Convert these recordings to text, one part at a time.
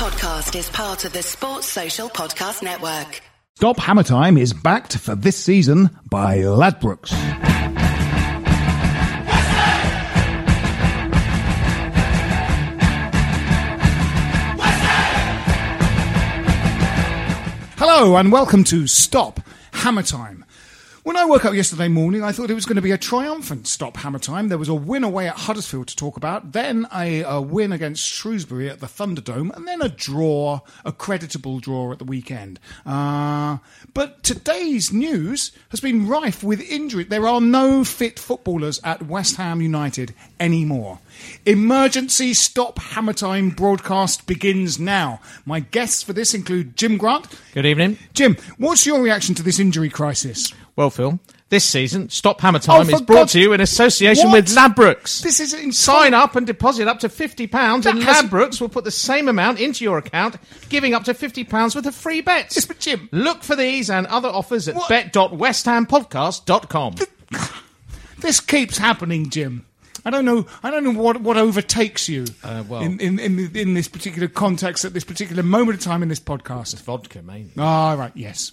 podcast is part of the Sports Social Podcast Network. Stop Hammer Time is backed for this season by Ladbrokes. Hello and welcome to Stop Hammer Time. When I woke up yesterday morning, I thought it was going to be a triumphant stop hammer time. There was a win away at Huddersfield to talk about, then a, a win against Shrewsbury at the Thunderdome, and then a draw, a creditable draw at the weekend. Uh, but today's news has been rife with injury. There are no fit footballers at West Ham United anymore. Emergency Stop Hammer Time broadcast begins now. My guests for this include Jim Grant. Good evening. Jim, what's your reaction to this injury crisis? Well, Phil, this season, Stop Hammer Time Oh, is brought God- to you in association What? with Ladbrokes. This is insane. Sign up and deposit up to £50 and That has- Ladbrokes will put the same amount into your account, giving up to £50 worth of free bets. Yes, but Jim- Look for these and other offers at bet.westhampodcast.com. This keeps happening, Jim. I don't know. I don't know what, what overtakes you Uh, well- in, in, in, in this particular context at this particular moment of time in this podcast. It's Vodka, mate. Ah, right, yes.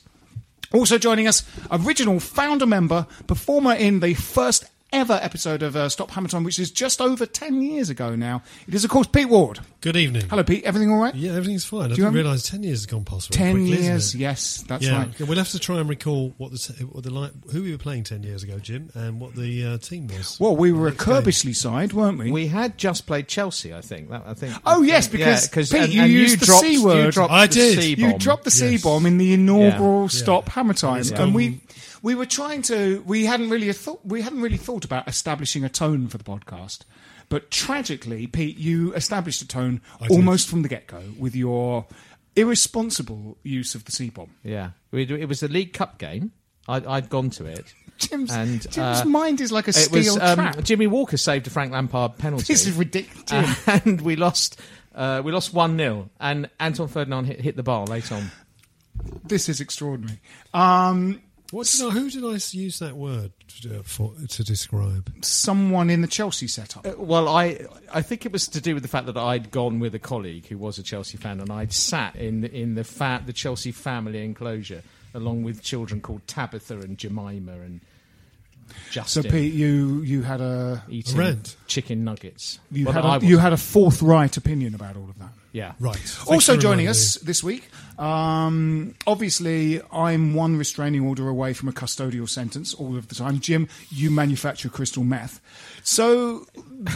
Also joining us, original founder member, performer in the first ever episode of uh, Stop Hammer Time, which is just over 10 years ago now. It is, of course, Pete Ward. Good evening. Hello, Pete. Everything all right? Yeah, everything's fine. I you didn't realise ten years has gone past. very 10 quickly, isn't years, it? yes, that's yeah, right. Okay, we'll have to try and recall what the t- what the li- who we were playing ten years ago, Jim, and what the uh, team was. Well, we were a Next game. Side, weren't we? We had just played Chelsea, I think. That, I think. Oh, I yes, think- because, yeah, 'cause- Pete, and- you and used the dropped, C word. I did. C You bomb. dropped the C bomb in the inaugural Yeah. Stop Hammer Time, and we gone- we were trying to. We hadn't really thought. We hadn't really thought about establishing a tone for the podcast, but tragically, Pete, you established a tone I almost from the get go with your irresponsible use of the C bomb. Yeah. We- It was the League Cup game. I'd, I'd gone to it. Jim's, And, Jim's uh, mind is like a It steel was um, trap. Jimmy Walker saved a Frank Lampard penalty. This is ridiculous. And we lost. Uh, we lost one 0 and Anton Ferdinand hit, hit the bar late on. this is extraordinary. Um, What did I, who did I s- use that word to, uh, for, to describe? someone in the Chelsea setup. Uh, well, I I think it was to do with the fact that I'd gone with a colleague who was a Chelsea fan, and I'd sat in in the fa- the Chelsea family enclosure along with children called Tabitha and Jemima and Justin. so, Pete, you you had a eating Rent. chicken nuggets. you Well, had I a, you had a forthright opinion about all of that. Yeah Right. Thanks also joining us me. this week, um, obviously, I'm one restraining order away from a custodial sentence all of the time. Jim, you manufacture crystal meth. So,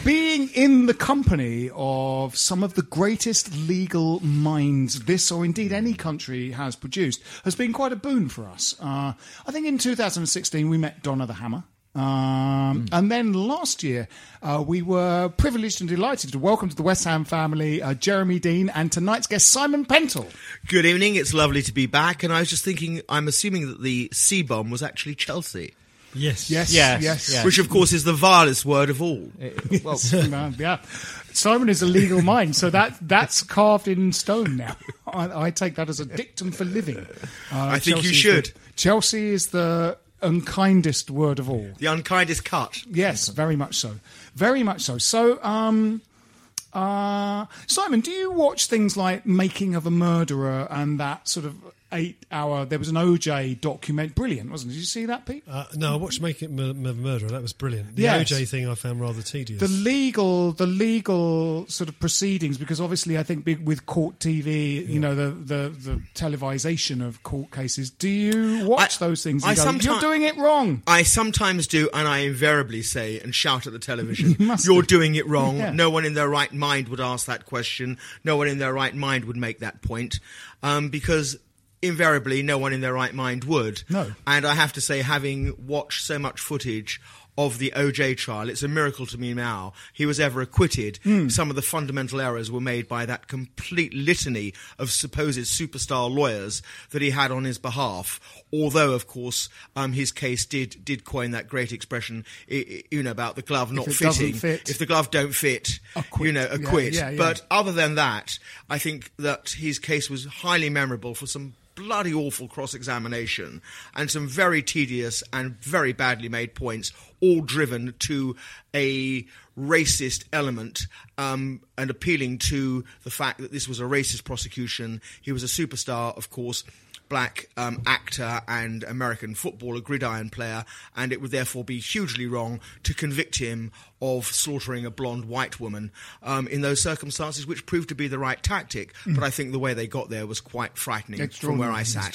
being in the company of some of the greatest legal minds this or indeed any country has produced has been quite a boon for us. Uh, I think in 2016 we met Donna the Hammer. Um, And then last year, uh, we were privileged and delighted to welcome to the West Ham family uh, Jeremy Dean and tonight's guest Simon Pentle. Good evening. It's lovely to be back. And I was just thinking, I'm assuming that the C bomb was actually Chelsea, Yes. Yes, Yes, yes, yes. which of course is the vilest word of all. It- well, yeah. Simon is a legal mind, so that that's carved in stone now. I, I take that as a dictum for living. Uh, I think you Chelsea is should. the- Chelsea is the unkindest word of all. The unkindest cut. Yes, very much so. Very much so. So, um, uh, Simon, do you watch things like Making of a Murderer and that sort of eight hour? There was an OJ document, brilliant, wasn't it? Did you see that, Pete? Uh, no, I watched Make It Mur- Mur- Murder. That was brilliant. The Yes. OJ thing I found rather tedious. The legal, the legal sort of proceedings, because obviously, I think with court TV, you know, the, the the televisation of court cases. Do you watch I- those things? I And go, someti- You're doing it wrong. I sometimes do, and I invariably say and shout at the television, You must You're do. doing it wrong. Yeah. No one in their right mind would ask that question. No one in their right mind would make that point. Um, because invariably, no one in their right mind would. No. And I have to say, having watched so much footage of the OJ trial, it's a miracle to me now he was ever acquitted. Hmm. Some of the fundamental errors were made by that complete litany of supposed superstar lawyers that he had on his behalf. Although, of course, um, his case did did coin that great expression, you know, about the glove not it fitting. fit. If the glove don't fit, Acquit. you know, Yeah, acquit. yeah, yeah. But other than that, I think that his case was highly memorable for some bloody awful cross examination and some very tedious and very badly made points, all driven to a racist element um, and appealing to the fact that this was a racist prosecution. He was a superstar, of course. Black um, actor and American footballer, gridiron player, and it would therefore be hugely wrong to convict him of slaughtering a blonde white woman um, in those circumstances, which proved to be the right tactic. But I think the way they got there was quite frightening from where I sat.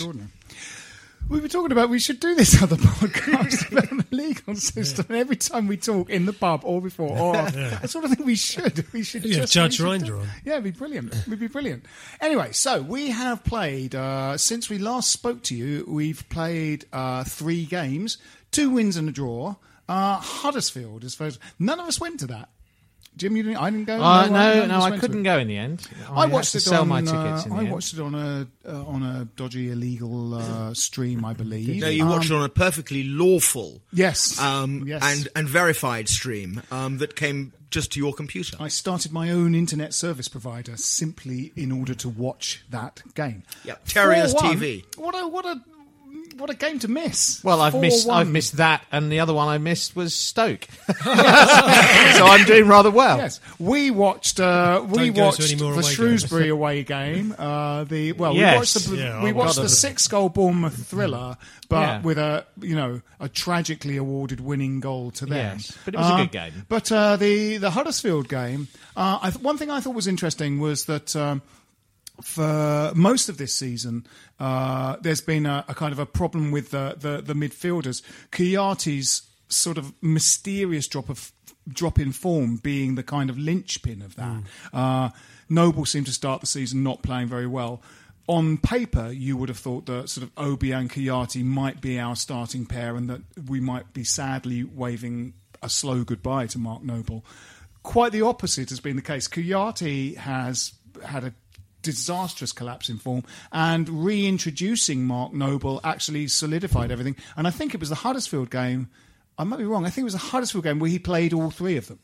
We were talking about we should do this other podcast about the legal system. And every time we talk in the pub or before or after, I sort of think we should. We should Yeah, just Judge we should Rinder do- on. Yeah, it'd be brilliant. It'd be brilliant. Anyway, so we have played uh, since we last spoke to you. We've played uh, three games, two wins and a draw. Uh, Huddersfield, far as none of us went to that. Jim, you didn't. I didn't go. Uh, one- no, none no, us I couldn't go in the end. I had watched to it sell on. my uh, tickets. in the I end. watched it on a uh, on a dodgy illegal uh, stream, I believe. No, you watched it on a perfectly lawful Yes. um, Yes. and, and verified stream um, that came just to your computer. I started my own internet service provider simply in order to watch that game. Yep, Terriers TV. What a what a what a game to miss. Well, I've missed. 4-1. I've missed that, and the other one I missed was Stoke. so I'm doing rather well. Yes, we watched. Uh, we Don't watched the away Shrewsbury away game. Uh, the well, Yes. we watched the Yeah, we watched watched the six goal Bournemouth thriller, but Yeah. with a you know a tragically awarded winning goal to them. Yes, but it was a Uh, good game. But uh, the the Huddersfield game, uh, I th- one thing I thought was interesting was that. Um, for most of this season, uh, there's been a, a kind of a problem with the, the, the midfielders. Kouyaté's sort of mysterious drop of drop in form being the kind of linchpin of that. Uh, Noble seemed to start the season not playing very well. On paper, you would have thought that sort of Obi and Kouyaté might be our starting pair, and that we might be sadly waving a slow goodbye to Mark Noble. Quite the opposite has been the case. Kouyaté has had a disastrous collapse in form, and reintroducing Mark Noble actually solidified everything. And I think it was the Huddersfield game. I might be wrong. I think it was the Huddersfield game where he played all three of them.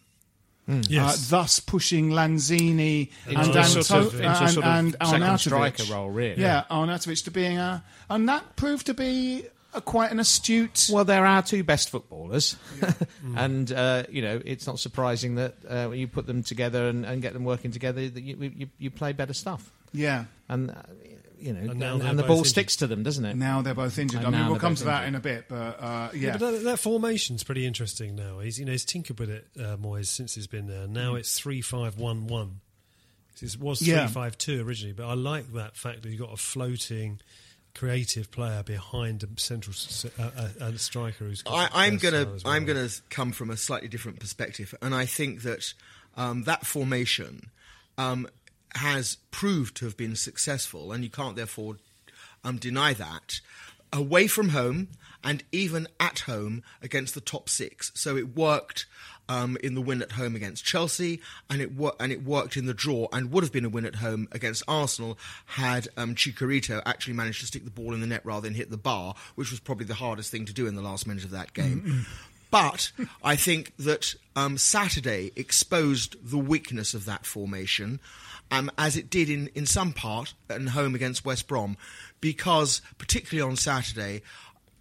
Yes. Uh, thus pushing Lanzini Into and a Anto- sort of- into a and, sort of and second Arnautovic. striker role, really. Yeah, Arnautovic to being a, and that proved to be a, quite an astute. Well, they're our two best footballers, and uh, you know it's not surprising that uh, when you put them together and, and get them working together, that you, you, you play better stuff. yeah. And uh, you know, And and, and the ball injured. sticks to them, doesn't it? Now they're both injured. And I mean, we'll come to that injured. in a bit, but uh, yeah. Yeah, but that, that formation's pretty interesting now. He's you know he's tinkered with it, uh, Moyes, since he's been there. Now it's three five one one. It was three Yeah. five two originally, but I like that fact that you've got a floating, creative player behind a central uh, uh, a striker who's. got I, I'm gonna well. I'm gonna come from a slightly different perspective, and I think that um, that formation um, has proved to have been successful, and you can't therefore um, deny that away from home and even at home against the top six. So it worked. Um, in the win at home against Chelsea, and it wor- and it worked in the draw, and would have been a win at home against Arsenal had um, Chicharito actually managed to stick the ball in the net rather than hit the bar, which was probably the hardest thing to do in the last minute of that game. But I think that um, Saturday exposed the weakness of that formation, um, as it did in, in some part at home against West Brom, because particularly on Saturday,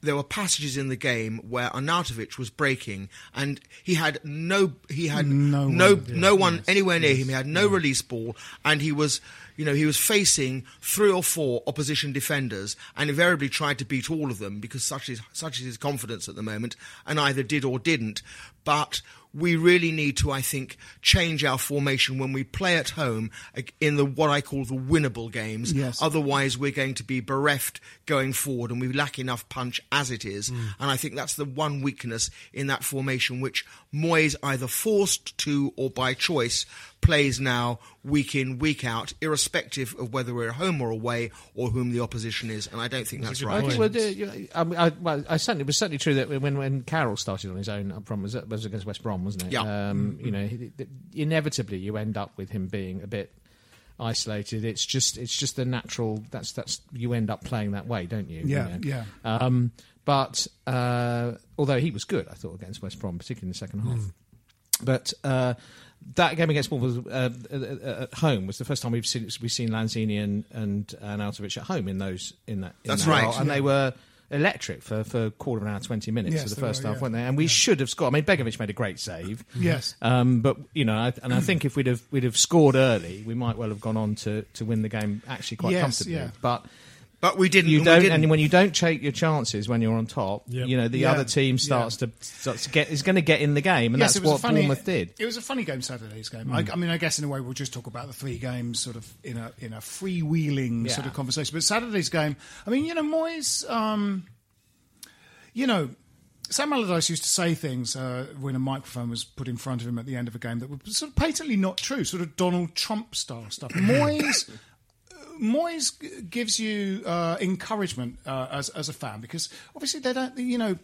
there were passages in the game where Arnautovic was breaking, and he had no he had No no one, no one anywhere near him. He had no release ball, and he was you know he was facing three or four opposition defenders, and invariably tried to beat all of them because such is such is his confidence at the moment, and either did or didn't. But we really need to, I think, change our formation when we play at home in the what I call the winnable games. Yes. Otherwise, we're going to be bereft going forward, and we lack enough punch as it is. Mm. And I think that's the one weakness in that formation, which Moyes either forced to or by choice plays now week in week out, irrespective of whether we're at home or away or whom the opposition is. And I don't think that's good right. I point. well, you- I, mean, I, well, I certainly it was certainly true that when when Carroll started on his own up front was it was against West Brom, wasn't it? Yeah. Um, you know, he- he- inevitably you end up with him being a bit isolated. It's just it's just the natural. That's that's you end up playing that way, don't you? Yeah, You know? yeah. Um, but uh, although he was good, I thought against West Brom, particularly in the second half. But uh, that game against Bournemouth uh, uh, at home was the first time we've seen we've seen Lanzini and and, and Arnautovic at home in those in that. in That's that right, role. and yeah. they were electric for, for a quarter of an hour, 20 minutes Yes, of the first were, half, yeah. weren't they? And we should have scored. I mean, Begovic made a great save. Yes. Um, but you know, I, and I think if we'd have we'd have scored early, we might well have gone on to, to win the game actually quite Yes, comfortably. yeah. But But we didn't. you we don't, didn't. and when you don't take your chances when you're on top, Yep. you know the Yeah, other team starts to starts to get is going to get in the game, and yes, that's what funny, Bournemouth did. It was a funny game Saturday's game. Hmm. I, I mean, I guess in a way we'll just talk about the three games sort of in a in a freewheeling Yeah. sort of conversation. But Saturday's game, I mean, you know, Moyes, um, you know. Sam Allardyce used to say things uh, when a microphone was put in front of him at the end of a game that were sort of patently not true, sort of Donald Trump style stuff. Moyes Moyes gives you uh, encouragement uh, as as a fan because obviously they don't, you know,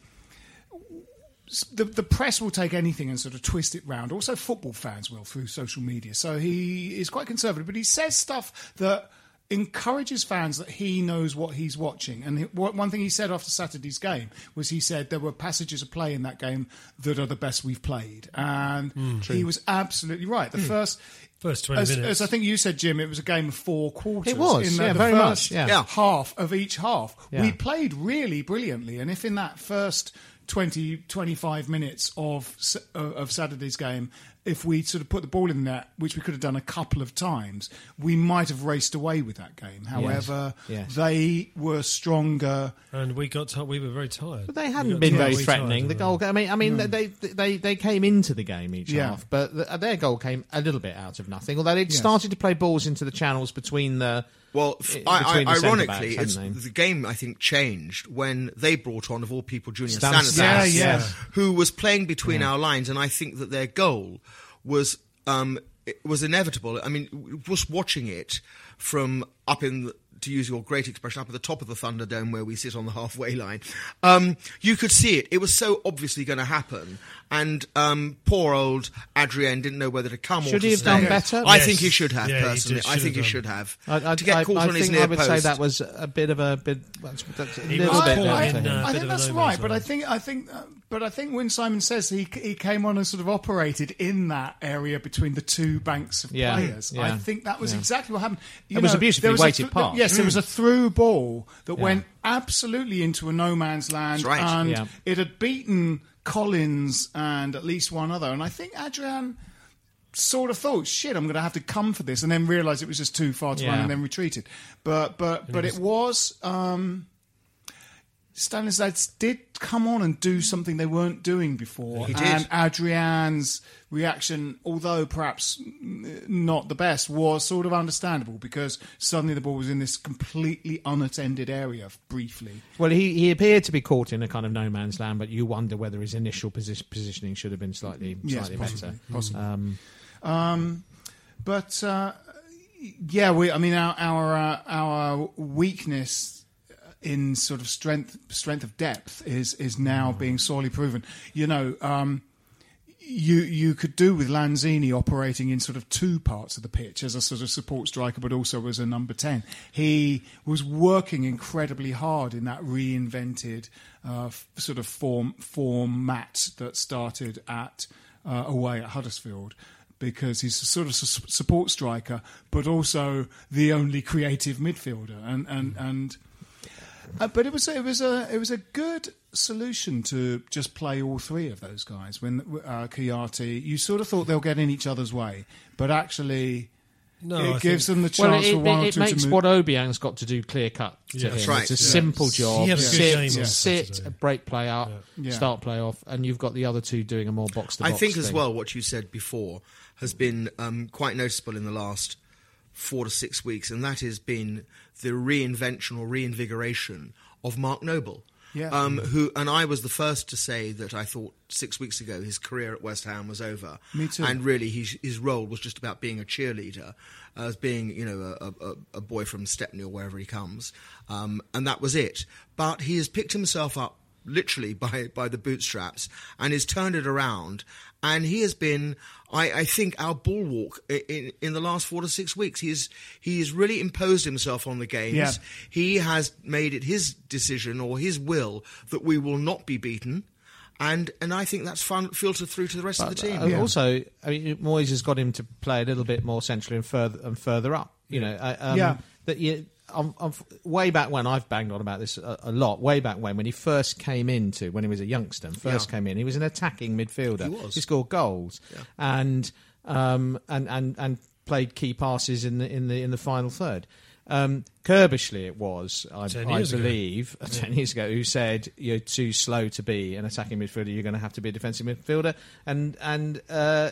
the the press will take anything and sort of twist it round. Also, football fans will through social media. So he is quite conservative, but he says stuff that encourages fans that he knows what he's watching. And he, one thing he said after Saturday's game was he said there were passages of play in that game that are the best we've played, and hmm, he was absolutely right. The hmm. first. First 20 as, minutes. as I think you said, Jim, it was a game of four quarters. It was, in the, yeah, the very first much, yeah. Yeah. half of each half. Yeah. We played really brilliantly, and if in that first 20, 25 minutes of uh, of Saturday's game, if we sort of put the ball in the net, which we could have done a couple of times, we might have raced away with that game. However, Yes. they were stronger. and we got ti we were very tired. But they hadn't got been very threatening. tired, The goal. I mean, I mean, they, they they came into the game each Yeah. half, but the, their goal came a little bit out of nothing. Although they'd Yes. started to play balls into the channels between the. Well, f- i- I, I, between ironically, centre-backs, it's, the game I think changed when they brought on, of all people, Junior Stanislas. Stanislas, Yeah, yeah. who was playing between our lines, and I think that their goal was um, it was inevitable. I mean, just watching it from up in. The, to use your great expression, up at the top of the Thunderdome where we sit on the halfway line, um, you could see it. It was so obviously going to happen, and um, poor old Adrian didn't know whether to come or Should to he have stay. done better? I Yes. think he should have Yeah, he did- personally. I should think he should have. I, I, to get I, caught I on his think near I would say that was a bit of a bit. That's, that's a He little was bit caught down in, uh. I bit think of a that's right, but I think I think, uh, but I think when Simon says he he came on and sort of operated in that area between the two banks of Yeah, players, yeah, I think that was yeah. exactly what happened. You It was know, a beautifully was weighted th- pass. Yes, there was a through ball that Yeah. went absolutely into a no man's land, That's right. and Yeah. it had beaten Collins and at least one other, and I think Adrian. Sort of thought, shit, I'm going to have to come for this, and then realised it was just too far to run, and then retreated. But but but it was um, Stanislas did come on and do something they weren't doing before. He did. And Adrian's reaction, although perhaps mm, not the best, was sort of understandable because suddenly the ball was in this completely unattended area briefly. Well, he, he appeared to be caught in a kind of no man's land, but you wonder whether his initial posi- positioning should have been slightly Yes, slightly possibly, better. possibly. Um, Um, but uh, yeah, we. I mean, our our uh, our weakness in sort of strength strength of depth is is now being sorely proven. You know. Um, you you could do with Lanzini operating in sort of two parts of the pitch as a sort of support striker, but also as a number ten. He was working incredibly hard in that reinvented uh, f- sort of form format that started at uh, away at Huddersfield. Because he's a sort of su- support striker, but also the only creative midfielder, and and and uh, but it was it was a it was a good solution to just play all three of those guys. When uh, Kouyaté, you sort of thought they'll get in each other's way, but actually, No, it I gives think- them the chance well, it, for one it, or it two makes to what Obiang's got to do clear cut to Yeah, him. that's right. It's a Yeah. simple job. He had a good sit, game sit, Saturday. break play up, Yeah. start play off, and you've got the other two doing a more box to box. I box. think as well what you said before has been um, quite noticeable in the last four to six weeks, and that has been the reinvention or reinvigoration of Mark Noble. Yeah. Um, who and I was the first to say that I thought six weeks ago his career at West Ham was over. Me too. And really, his his role was just about being a cheerleader, as being you know a, a, a boy from Stepney or wherever he comes, um, and that was it. But he has picked himself up literally by, by the bootstraps and has turned it around. And he has been, I, I think, our bulwark i- in, in the last four to six weeks. He's he's really imposed himself on the games. Yeah. He has made it his decision or his will that we will not be beaten. And and I think that's fun, filtered through to the rest of the team. Uh, Also, I mean, Moyes has got him to play a little bit more centrally and further and further up. You know, I- um, Yeah. That you, um, um, way back when I've banged on about this a, a lot. Way back when, when he first came into, when he was a youngster, and first Yeah. came in, he was an attacking midfielder. He was. scored goals, and um, and and and played key passes in the in the in the final third. Um, it was, I, I years ago. believe, ten years ago, who said you're too slow to be an attacking midfielder. You're going to have to be a defensive midfielder, and and. Uh,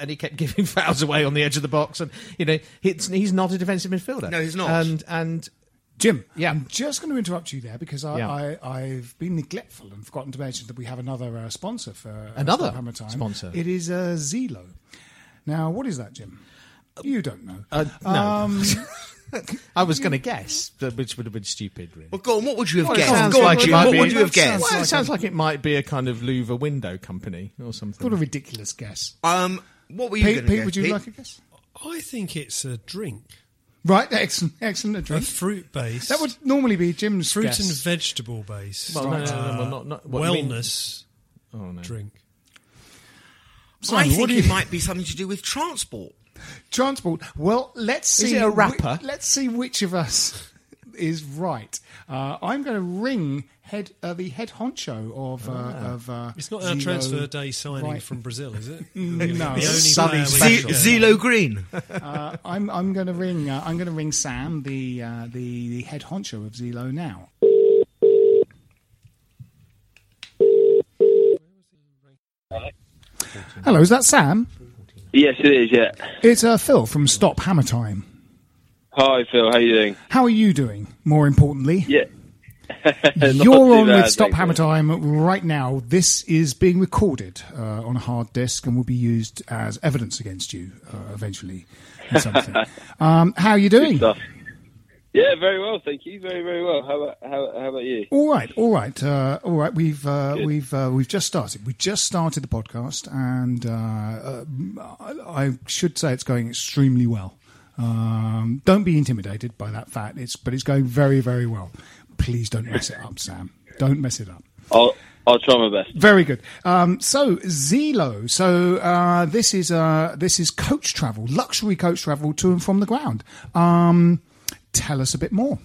and he kept giving fouls away on the edge of the box, and you know he's, he's not a defensive midfielder. No, he's not. And and Jim, Yeah. I'm just going to interrupt you there because I, Yeah. I, I've been neglectful and forgotten to mention that we have another uh, sponsor for uh, Another Hammer Time. sponsor. It is uh, Zeelo. Now, what is that, Jim? You don't know. uh, no, Um, I was going to guess, but- which would have been stupid. Really. Well, go on. What would you have Well, guessed? sounds Go on, like it Jim. might What be- would you have guessed? Well, it sounds like it might be a kind of Louver window company or something. what a ridiculous guess. Um, what were you Pete, going to Pete guess? would you Pete? like a guess? I think it's a drink, Right, excellent, excellent. A a fruit base. That would normally be Jim's fruit guess. and vegetable base. Well, no, no, no, no, well, not- not- what, wellness Oh no. drink. Simon, I what think you it might be something to do with transport. Transport. Well, let's see. Is it a whi- rapper? let's see which of us is right. Uh, I'm going to ring head uh, the head honcho of uh, of. Uh, It's not our Zeelo. transfer day signing Right. from Brazil, is it? No. the only Sunny special. can Z- get. Zelo Green. Uh, I'm I'm going to ring uh, I'm going to ring Sam, the uh, the the head honcho of Zeelo now. Hello, is that Sam? Yes, it is. Yeah. It's uh, Phil from Stop Hammer Time. Hi, Phil. How you doing? How are you doing? More importantly, Yeah. You're on bad, with Stop Hammer. Time right now. This is being recorded uh, on a hard disk and will be used as evidence against you uh, eventually. um, how are you doing? Yeah, very well, thank you. Very, very well. How about how, how about you? All right, all right, uh, all right. We've uh, we've uh, we've just started. We just started the podcast, and uh, uh, I should say it's going extremely well. Um, don't be intimidated by that fact. It's but it's going very very well. Please don't mess it up, Sam. Don't mess it up. I'll I'll try my best. Very good. Um, so Zeelo. So uh, this is uh, this is coach travel, luxury coach travel to and from the ground. Um, tell us a bit more.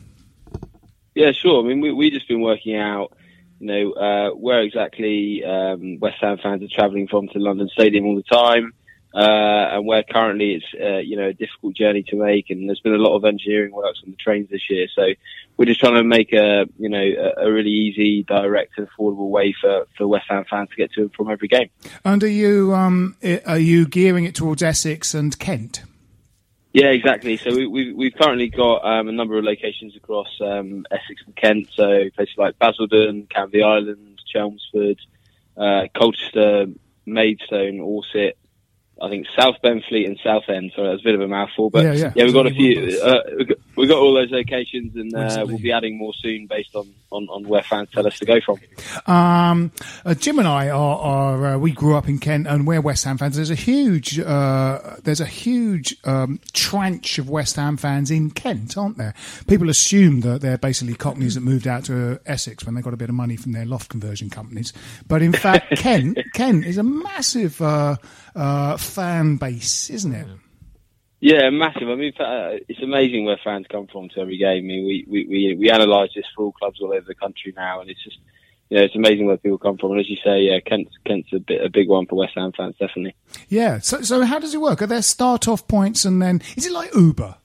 Yeah, sure. I mean, we we just been working out, you know, uh, where exactly um, West Ham fans are travelling from to London Stadium all the time, uh, and where currently it's uh, you know a difficult journey to make. And there's been a lot of engineering works on the trains this year, so we're just trying to make a you know a, a really easy, direct, and affordable way for for West Ham fans to get to and from every game. And are you um, are you gearing it towards Essex and Kent? Yeah, exactly. So we, we've, we've currently got um, a number of locations across um, Essex and Kent. So places like Basildon, Canvey Island, Chelmsford, uh, Colchester, Maidstone, Orsett. I think South Benfleet and Southend. So that's a bit of a mouthful, but Yeah, yeah. we've got a There's only one few. Uh, we've, got, we've got all those locations, and uh, we'll be adding more soon based on, on, on where fans tell us to go from. Um, uh, Jim and I are, are uh, we grew up in Kent, and we're West Ham fans. There's a huge uh, there's a huge um, tranche of West Ham fans in Kent, aren't there? People assume that they're basically Cockneys that moved out to Essex when they got a bit of money from their loft conversion companies. But in fact, Kent Kent is a massive uh, fan base, isn't it? Yeah, massive. I mean, uh, it's amazing where fans come from to every game. I mean, we we we, we analyse this for all clubs all over the country now, and it's just you know it's amazing where people come from. And as you say, yeah, Kent's Kent's a bit a big one for West Ham fans, definitely. Yeah. So so how does it work? Are there start off points, and then is it like Uber?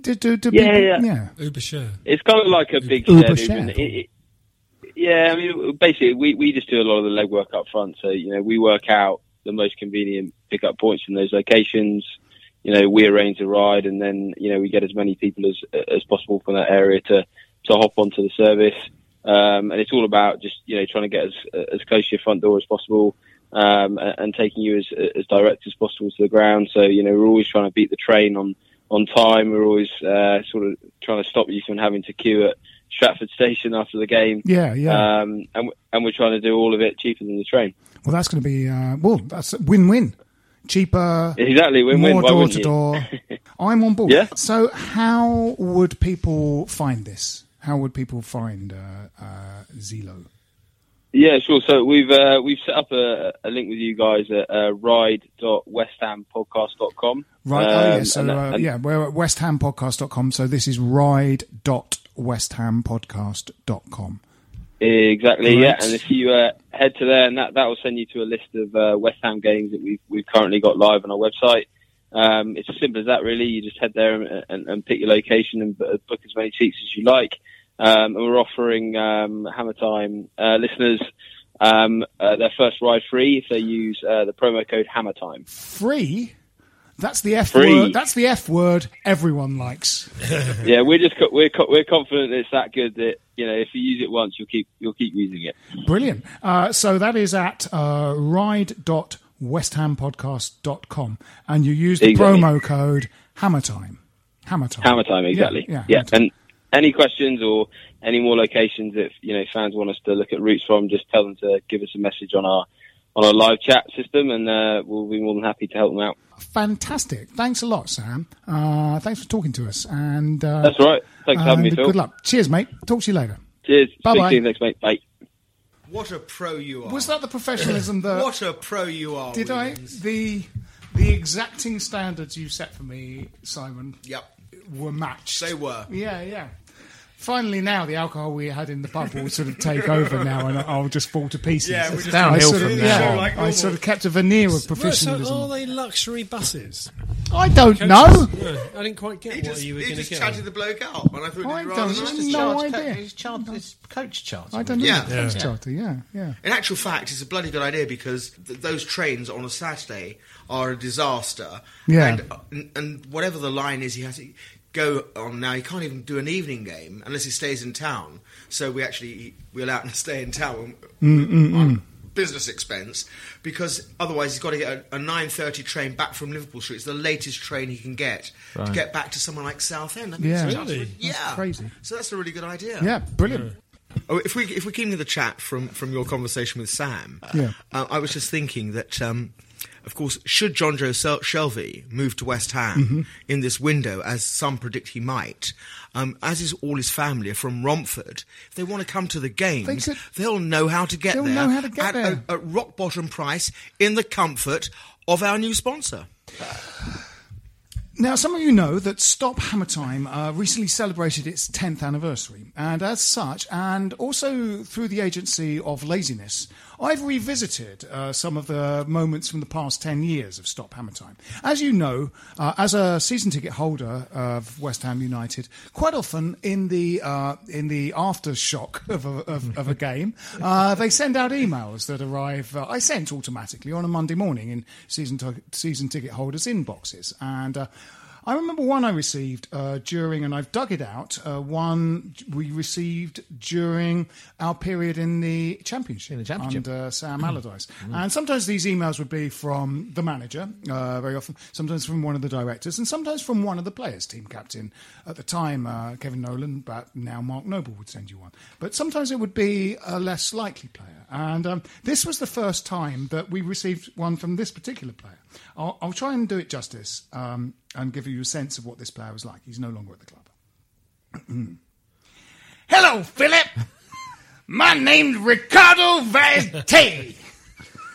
Do, do, do Yeah, people- yeah. yeah. Uber share. It's kind of like a big Uber share. Uber. It- it- yeah, I mean, basically, we, we just do a lot of the legwork up front. So, you know, we work out the most convenient pickup points from those locations. You know, we arrange the ride, and then you know we get as many people as as possible from that area to to hop onto the service. Um, and it's all about just you know trying to get as as close to your front door as possible. Um, and, and taking you as as direct as possible to the ground. So you know we're always trying to beat the train on on time. We're always uh, sort of trying to stop you from having to queue at Stratford Station after the game. Yeah, yeah. Um, and and we're trying to do all of it cheaper than the train. Well, that's going to be uh, well. That's a win-win. Cheaper, Exactly, win-win. more door to door. I'm on board. Yeah. So, how would people find this? How would people find uh, uh, Zeelo? Yeah, sure. So we've uh, we've set up a, a link with you guys at uh, ride.westhampodcast.com. Right. oh, yeah. Um, So, and uh, and- yeah, we're at westhampodcast.com. So this is ride.westhampodcast.com. Exactly, yeah. And if you uh, head to there, and that that will send you to a list of uh, West Ham games that we've we've currently got live on our website. Um, it's as simple as that, really. You just head there and, and, and pick your location and book as many seats as you like. Um, and we're offering um, Hammer Time uh, listeners um, uh, their first ride free if they use uh, the promo code Hammer Time. Free? That's the F Free. word. That's the F word everyone likes. yeah, we're just co- we're co- we're confident it's that good that you know if you use it once, you'll keep you'll keep using it. Brilliant. Uh, so that is at uh, ride.westhampodcast.com. And you use the Exactly. promo code HammerTime. HammerTime. Hammer time, Hammer Time. exactly. Yeah. Yeah, Hammer Time. and any questions or any more locations if you know fans want us to look at routes from, just tell them to give us a message on our on our live chat system, and uh, we'll be more than happy to help them out. Fantastic. Thanks a lot, Sam. Uh, thanks for talking to us. And uh, That's all right. Thanks for having me, Phil. Good luck. Cheers, mate. Talk to you later. Cheers. Bye-bye. Speak to you next, mate. Bye. What a pro you are. Was that the professionalism that What a pro you are. did I the the exacting standards you set for me, Simon, Yep. were matched? They were. Yeah, yeah. Finally, now the alcohol we had in the pub will sort of take over now, and I'll just fall to pieces. Yeah, we're just downhill I sort from of, now yeah, on. Like I oh. sort of kept a veneer of Right, so professionalism. are they luxury buses? I don't Coaches? know. Yeah, I didn't quite get He what just, you were he going to just get. chatted the bloke out, and I thought I it was don't rather know. nice. No Charge- idea. It's charge- it's coach charter. I don't know. Yeah. Coach Yeah. charter, yeah, yeah. In actual fact, it's a bloody good idea because th- those trains on a Saturday are a disaster. Yeah. And, and, and whatever the line is, he has to go on now. He can't even do an evening game unless he stays in town. So we actually we allow him to stay in town on business expense because otherwise he's got to get a, a nine thirty train back from Liverpool Street. It's the latest train he can get to get back to somewhere like Southend. I mean, Yeah. Really? just- That's yeah, crazy. So that's a really good idea. Yeah, brilliant. Oh, if we if we keep in the chat from from your conversation with Sam, Yeah. uh, I was just thinking that, um, of course, should Jonjo Sel- Shelvey move to West Ham Mm-hmm. in this window, as some predict he might, um, as is all his family are from Romford, if they want to come to the games, could- they'll know how to get They'll there know how to get at there. A, a rock bottom price in the comfort of our new sponsor. Now, some of you know that Stop Hammer Time uh, recently celebrated its 10th anniversary. And as such, and also through the agency of laziness, I've revisited uh, some of the moments from the past 10 years of Stop Hammer Time. As you know, uh, as a season ticket holder of West Ham United, quite often in the, uh, in the aftershock of a, of, of a game, uh, they send out emails that arrive, uh, I sent automatically on a Monday morning in season, to- season ticket holders' inboxes. And uh, I remember one I received uh, during, and I've dug it out. Uh, one we received during our period in the championship, In the championship. under Sam Allardyce. And sometimes these emails would be from the manager, uh, very often. Sometimes from one of the directors, and sometimes from one of the players. Team captain at the time, uh, Kevin Nolan, but now Mark Noble would send you one. But sometimes it would be a less likely player. And um, this was the first time that we received one from this particular player. I'll, I'll try and do it justice um, and give you a sense of what this player was like. He's no longer at the club. Hello, Philip. My name's Ricardo Vaz Tê.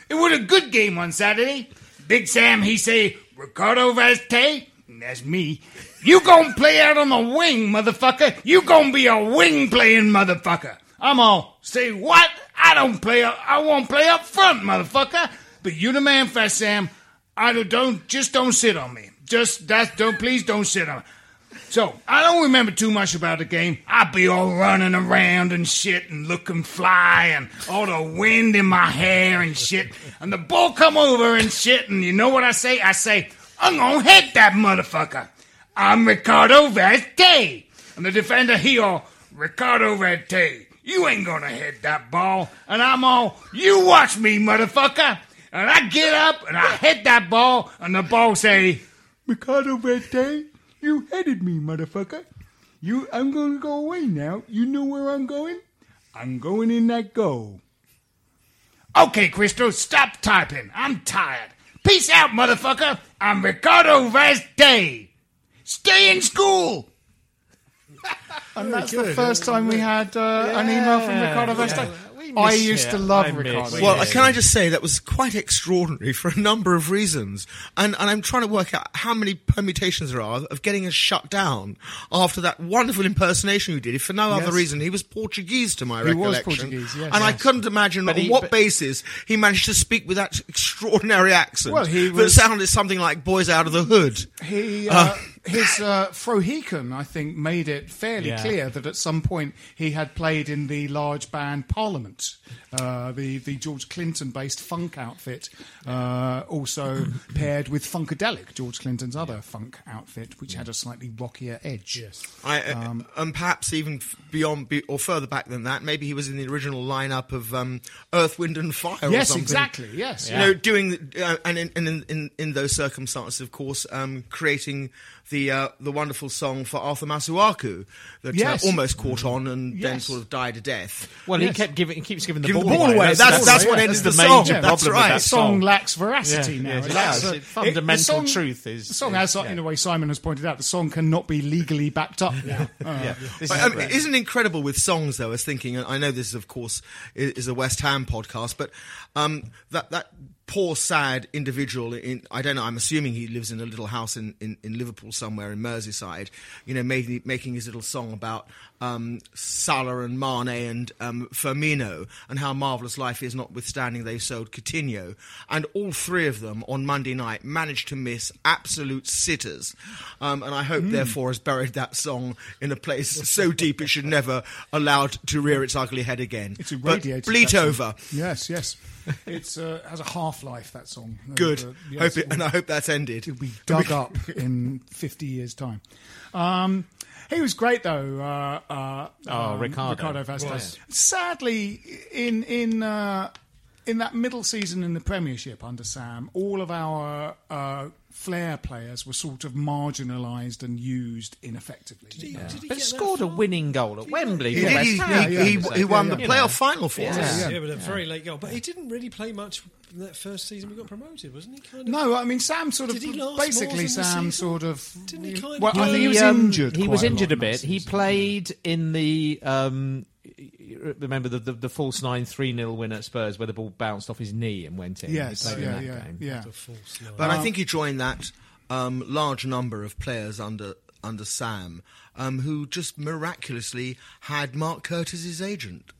It was a good game on Saturday. Big Sam, he say, Ricardo Vaz Tê, that's me. You gonna play out on the wing, motherfucker. You gonna be a wing playing motherfucker. I'm all, say what? I don't play up, I won't play up front, motherfucker. But you the man, Fast Sam. I don't, just don't sit on me. Just, that, don't, please don't sit on. So, I don't remember too much about the game. I'd be all running around and shit and looking fly and all the wind in my hair and shit. And the ball come over and shit. And you know what I say? I say, I'm gonna hit that motherfucker. I'm Ricardo Vaz Tê. And the defender, he all, Ricardo Vaz Tê, you ain't gonna hit that ball. And I'm all, you watch me, motherfucker. And I get up and I hit that ball and the ball say, Ricardo Vaz Tê, you headed me, motherfucker. You, I'm going to go away now. You know where I'm going? I'm going in that goal. Okay, Crystal, stop typing. I'm tired. Peace out, motherfucker. I'm Ricardo Vaz Tê. Stay in school. and that's the first time we had uh, an email from Ricardo Vaz Tê. We I miss- used yeah, to love I Ricardo. Well, Yeah. can I just say that was quite extraordinary for a number of reasons, and and I'm trying to work out how many permutations there are of getting us shut down after that wonderful impersonation you did. If for no other reason, he was Portuguese to my He was recollection, Portuguese, yes. and I couldn't imagine But on he- what but- basis he managed to speak with that extraordinary accent Well, he that was- sounded something like "Boys Out of the Hood." He, uh, his uh, Frohican, I think, made it fairly Yeah. clear that at some point he had played in the large band Parliament, uh, the the George Clinton-based funk outfit, uh, also paired with Funkadelic, George Clinton's other funk outfit, which had a slightly rockier edge. Yes. I, uh, and perhaps even beyond be, or further back than that, maybe he was in the original lineup of um, Earth, Wind and Fire. or Yes, something. exactly. Yes. you know, doing uh, and in, in, in in those circumstances, of course, um, creating the uh, the wonderful song for Arthur Masuaku that Yes. uh, almost caught on and then sort of died a death. Well, Yes. he kept giving, he keeps giving the Giving ball, the ball away. That's- that's what yeah, ended that's the the song. major Yeah, problem that's with right. that the song song. lacks veracity Yeah, now. yes, It it lacks a- It- fundamental the song- truth is- the song, as in a way Simon has pointed out, the song cannot be legally backed up now. Uh, Yeah, this But, is um, great. isn't incredible with songs though? I was thinking, and I know this is of course is, is a West Ham podcast, but um, that that poor sad individual in I don't know. I'm assuming he lives in a little house in, in, in Liverpool somewhere in Merseyside. You know, making making his little song about um, Salah and Mane and um, Firmino and how marvelous life is, notwithstanding they sold Coutinho, and all three of them on Monday night managed to miss absolute sitters. Um, and I hope, Hmm. therefore, has buried that song in a place so deep it should never allowed to rear its ugly head again. It's but irradiated. bleat that song. over. Yes, yes. It uh, has a half life. That song. Good. uh, yes, hope it, will- and I hope that's ended. It'll be dug up in 50 years' time. Um, he was great, though. Uh, uh, Oh, um, Ricardo. Ricardo Vazquez. Was. Sadly, in in uh, in that middle season in the Premiership under Sam, all of our uh, flair players were sort of marginalised and used ineffectively. Did he, did he But scored a winning goal at Wembley. He, for did, West he, he, he, he won the playoff final for Yeah. us. Yeah, but a very late goal. But he didn't really play much in that first season we got promoted, wasn't he? Kind of. No, I mean Sam sort of Did he last more basically than the Sam season? sort of. Didn't he kind of well, I think he was um, injured. He was quite injured lot a bit. He season. played in the. Um, you remember the, the, the false 9 3 0 win at Spurs where the ball bounced off his knee and went in? Yes, He played yeah, in yeah, that game. yeah. The false nine. But I think he joined that um, large number of players under under Sam um, who just miraculously had Mark Curtis as agent.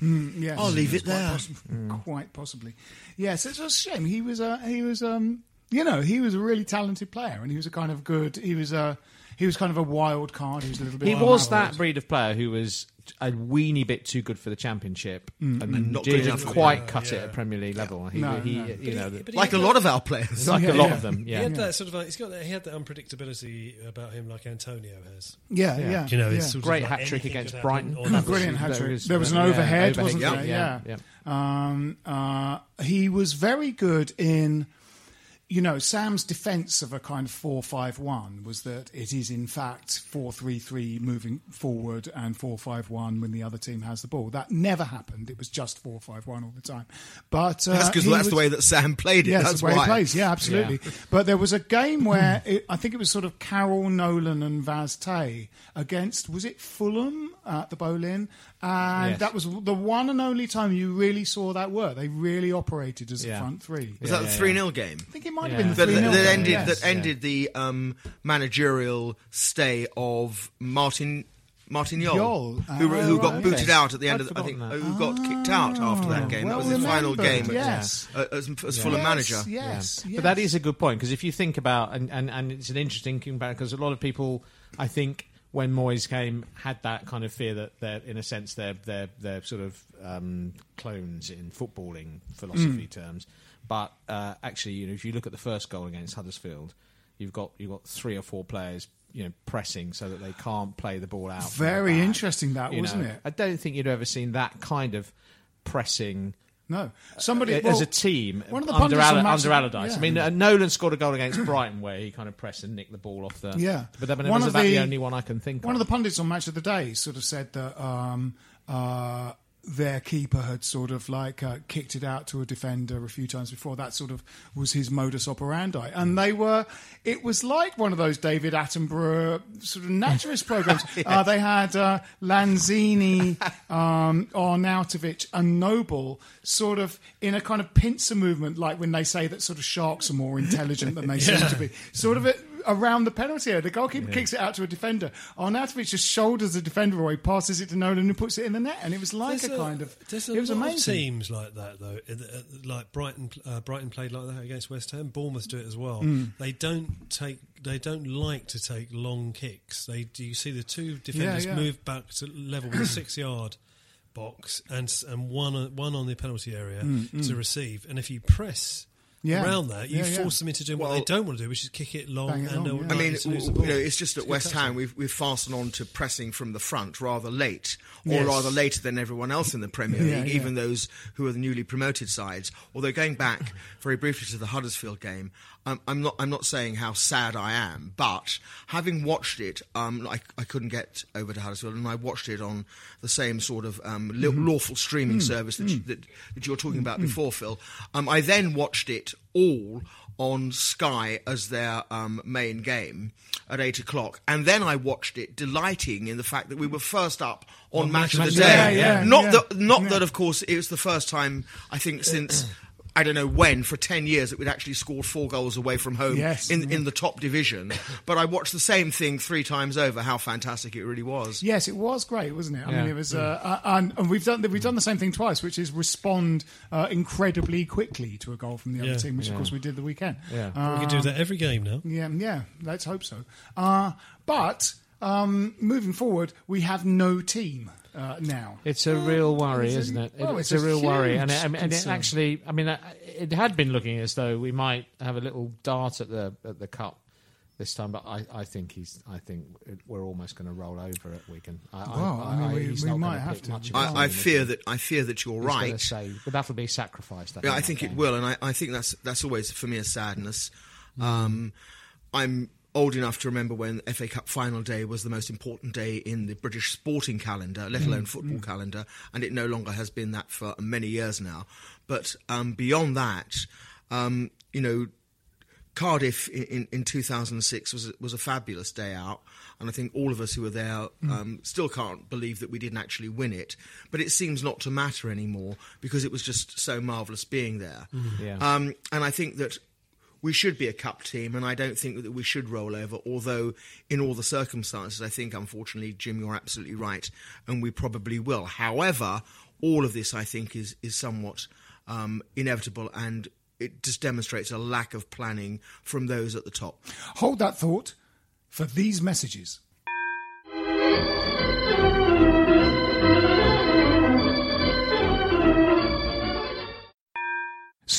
Yes, I'll leave yes, it there. Quite, possi- quite possibly. Yes, it's a shame. He was a he was um you know he was a really talented player, and he was a kind of good. He was a he was kind of a wild card. He was a little bit. He was wild. that breed of player who was a weeny bit too good for the Championship Mm. and, not good didn't enough for quite the- cut it at Premier League level. He, No, he, no. you know, he Like a lot that- of our players. like Yeah, a lot yeah. of them. He Yeah, had that sort of like he's got that, he had that unpredictability about him like Antonio has. Yeah, Yeah. yeah. You know, yeah. it's sort great of like hat trick against Brighton. happen on the Brilliant hat trick. was- There was an yeah, overhead, overhead, wasn't yeah, there? yeah, Yeah. yeah. Um, uh, he was very good in, you know, Sam's defence of a kind of four-five-one was that it is in fact four-three-three moving forward and four-five-one when the other team has the ball. That never happened. It was just four-five-one all the time. But uh, That's because that's was- the way that Sam played it. Yes, that's the way why. he plays. Yeah, absolutely. But there was a game where it, I think it was sort of Carroll, Nolan, and Vaz Tê against was it Fulham at the Boleyn, and Yes. that was the one and only time you really saw that work. They really operated as a front three. Was Yeah, that the yeah, three 0 game? I think it might Yeah. have been the That, three 0 that ended yes. that ended the um, managerial stay of Martin Martin Jol, Jol. who, Ah, who got right. booted out at the end I'd of the, I think forgotten who got kicked out after that game. well that was the final game yes. as, as, as Fulham manager. Yes, yes, Yeah. yes. But that is a good point because if you think about and, and, and it's an interesting comparison because a lot of people, I think, when Moyes came, had that kind of fear that they're in a sense they're they're they're sort of um, clones in footballing philosophy terms. But uh, actually, you know, if you look at the first goal against Huddersfield, you've got you've got three or four players. You know, pressing so that they can't play the ball out. Very interesting that, you wasn't know. it? I don't think you'd ever seen that kind of pressing no somebody as well, a team One of the under, Al- under Allardyce. yeah. I mean, uh, Nolan scored a goal against Brighton where he kind of pressed and nicked the ball off the. Yeah. but that, but that One was about the, the- only one I can think of. One of. of the pundits on Match of the Day sort of said that um, uh, their keeper had sort of like uh, kicked it out to a defender a few times before. That sort of was his modus operandi, and they were. It was like one of those David Attenborough sort of naturalist programs. uh, they had uh, Lanzini, um, Arnautovic, and Noble sort of in a kind of pincer movement, like when they say that sort of sharks are more intelligent than they seem to be. Sort of it, around the penalty area. The goalkeeper kicks it out to a defender. Arnautovic just shoulders the defender away, passes it to Nolan, and puts it in the net. And it was like There's a, kind of. There's a it was lot amazing. of teams like that though. uh, Like Brighton, uh, Brighton played like that against West Ham. Bournemouth do it as well. Mm. They don't take. They don't like to take long kicks. They do. You see the two defenders yeah. move back to level with a six yard box and and one one on the penalty area to receive. And if you press. Yeah. Around that, you Yeah, yeah. force them into doing what they don't want to do, which is kick it long it and long, yeah. I mean, likely to lose the w- you know, it's just at West Ham we've we've fastened on to pressing from the front rather late, or Yes. rather later than everyone else in the Premier Yeah, League, yeah. even those who are the newly promoted sides. Although going back very briefly to the Huddersfield game, I'm, I'm not I'm not saying how sad I am, but having watched it, um, I, I couldn't get over to Huddersfield, and I watched it on the same sort of um, Mm-hmm. lawful streaming service that, you, that that you were talking about before, Phil. Um, I then watched it all on Sky as their um, main game at eight o'clock, and then I watched it, delighting in the fact that we were first up on Match of the Match Day. of the Day, yeah, not yeah. that, not Yeah. that, of course, it was the first time I think since. I don't know when, for 10 years, that we'd actually scored four goals away from home Yes, in, yeah. in the top division. But I watched the same thing three times over, how fantastic it really was. Yes, it was great, wasn't it? I Yeah. mean, it was, uh, uh, and, and we've done we've done the same thing twice, which is respond uh, incredibly quickly to a goal from the other Yeah. team, which of course we did the weekend. Yeah. Uh, we can do that every game now. yeah, yeah. Let's hope so. Uh, but um, moving forward, we have no team uh, now. It's a real worry, it's isn't it? well, it's, it's a a real worry, and it, I mean, and it actually, I mean, uh, it had been looking as though we might have a little dart at the at the cup this time, but I, I think he's, I think we're almost going to roll over at Wigan. I, Well, I mean, we- he's we not might have to. Much I- I, I fear that I fear that you're? He's right. say, but that'll be sacrificed. I Yeah, think, I think it game. will, and I, I think that's that's always for me a sadness. Um, I'm old enough to remember when FA Cup final day was the most important day in the British sporting calendar, let alone football calendar, and it no longer has been that for many years now. But um, beyond that, um, you know, Cardiff in, in, in 2006 was a, was a fabulous day out, and I think all of us who were there um, still can't believe that we didn't actually win it. But it seems not to matter anymore because it was just so marvellous being there. Yeah. Um, and I think that we should be a cup team, and I don't think that we should roll over. Although, in all the circumstances, I think, unfortunately, Jim, you're absolutely right, and we probably will. However, all of this, I think, is is somewhat um, inevitable, and it just demonstrates a lack of planning from those at the top. Hold that thought for these messages.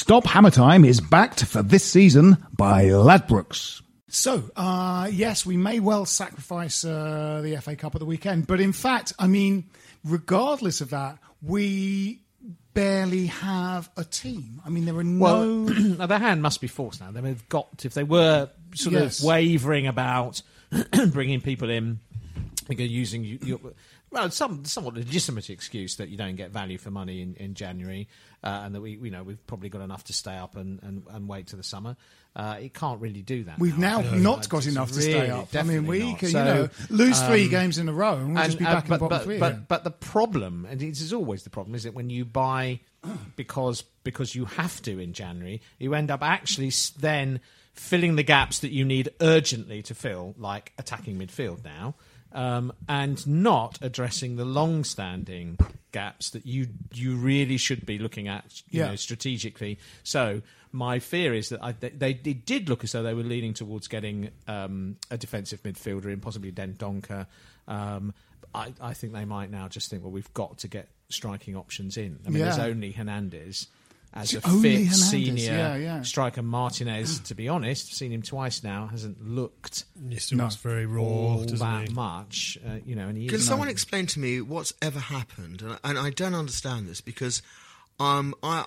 Stop Hammer Time is backed for this season by Ladbrokes. So, uh, yes, we may well sacrifice uh, the FA Cup at the weekend, but in fact, I mean, regardless of that, we barely have a team. I mean, there are Well, no. now their hand must be forced now. They've got if they were sort Yes. of wavering about bringing people in, they're using you, you, well, some somewhat legitimate excuse that you don't get value for money in, in January, uh, and that we you know we've probably got enough to stay up and, and, and wait to the summer. Uh, it can't really do that. We've now Uh, not got enough to stay up. I mean, we not. can, So, you know, lose three um, games in a row and we'll just be and, uh, back in but, the bottom but, three but, again. but the problem, and this is always the problem, is that when you buy because because you have to in January, you end up actually then filling the gaps that you need urgently to fill, like attacking midfield now, um, and not addressing the long-standing gaps that you you really should be looking at, you Yeah. know, strategically. So my fear is that I, they, they did look as though they were leaning towards getting um, a defensive midfielder in, possibly Dendoncker. Um, I, I think they might now just think, well, we've got to get striking options in. I mean, there's only Hernandez as a Only fit Hernandez, senior yeah, yeah. striker. Martinez, to be honest, seen him twice now, hasn't looked He still looks very raw, all doesn't that he? much. Uh, you know, and he Can someone no- explain to me what's ever happened? And, and I don't understand this because um, I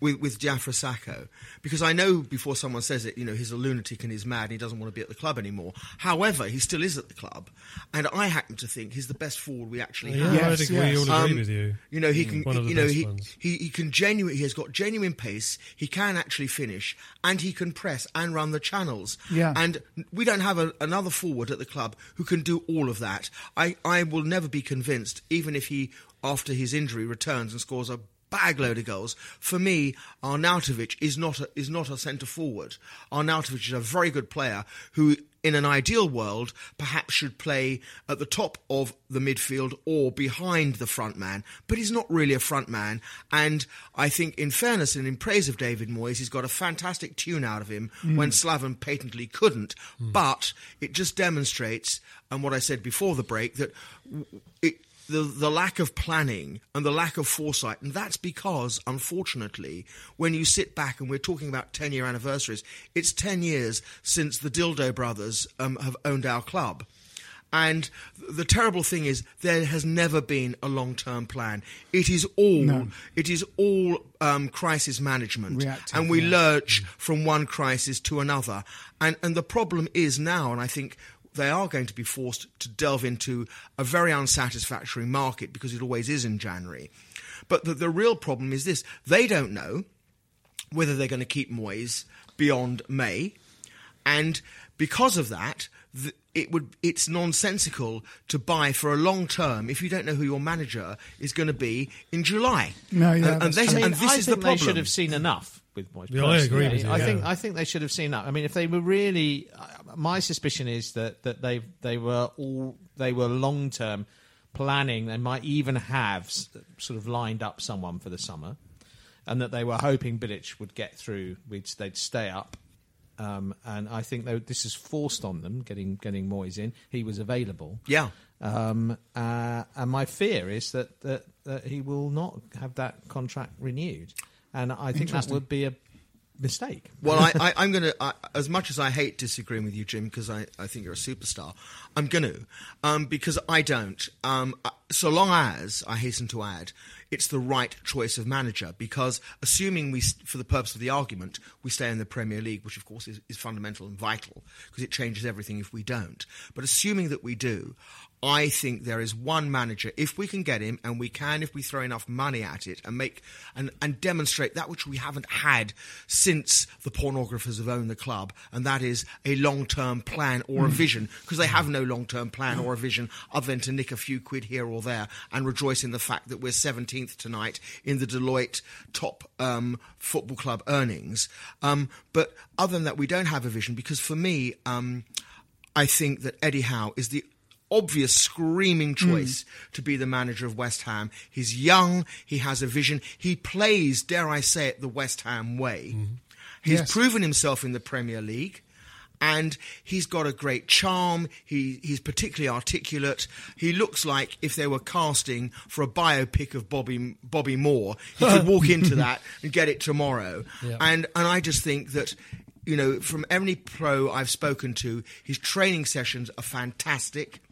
with, with Diafra Sakho because I know before someone says it, you know, he's a lunatic and he's mad and he doesn't want to be at the club anymore. However, he still is at the club, and I happen to think he's the best forward we actually Yeah, have. Yes, I think we all agree Um, with you. You know, he can. One you know, he, he he can genuine. He has got genuine pace. He can actually finish, and he can press and run the channels. Yeah. And we don't have a, another forward at the club who can do all of that. I I will never be convinced, even if he after his injury returns and scores a bag load of goals. For me, Arnautovic is not a, is not a centre forward. Arnautovic is a very good player who, in an ideal world, perhaps should play at the top of the midfield or behind the front man. But he's not really a front man. And I think, in fairness and in praise of David Moyes, he's got a fantastic tune out of him mm. when Slaven patently couldn't. Mm. But it just demonstrates, and what I said before the break, that it the, the lack of planning and the lack of foresight. And that's because, unfortunately, when you sit back and we're talking about 10 year anniversaries, it's 10 years since the Dildo Brothers um, have owned our club. And the terrible thing is, there has never been a long-term plan. It is all, No. it is all um, crisis management, Reactive, and we yeah. lurch from one crisis to another. And and the problem is now, and I think they are going to be forced to delve into a very unsatisfactory market because it always is in January. But the, the real problem is this: they don't know whether they're going to keep Moyes beyond May, and because of that, th- it would it's nonsensical to buy for a long term if you don't know who your manager is going to be in July. No, yeah, and, and, that's they- true. I mean, and this I is think the problem. they should have seen enough with Moyes. Yeah, I agree with you, I yeah. think I think they should have seen that. I mean, if they were really, uh, my suspicion is that that they they were all they were long term planning. They might even have s- sort of lined up someone for the summer, and that they were hoping Bilic would get through. We'd they'd stay up. Um, and I think they, this is forced on them getting getting Moyes in. He was available. Yeah. Um, uh, and my fear is that, that, that he will not have that contract renewed. And I think that would be a mistake. Well, I, I, I'm going to, as much as I hate disagreeing with you, Jim, because I, I think you're a superstar, I'm going to, um, because I don't. Um, uh, so long as, I hasten to add, it's the right choice of manager, because assuming we, for the purpose of the argument, we stay in the Premier League, which of course is, is fundamental and vital, because it changes everything if we don't. But assuming that we do, I think there is one manager, if we can get him, and we can if we throw enough money at it and make and, and demonstrate that which we haven't had since the pornographers have owned the club, and that is a long term plan or a vision, because they have no long term plan or a vision other than to nick a few quid here or there and rejoice in the fact that we're 17th tonight in the Deloitte top um, football club earnings. Um, but other than that, we don't have a vision, because for me, um, I think that Eddie Howe is the obvious screaming hmm. choice to be the manager of West Ham. He's young, he has a vision, he plays, dare I say it, the West Ham way. Hmm. He's Yes. proven himself in the Premier League. And he's got a great charm. He, he's particularly articulate. He looks like if they were casting for a biopic of Bobby Bobby Moore, he could walk into that and get it tomorrow. Yeah. And and I just think that you know, from every pro I've spoken to, his training sessions are fantastic.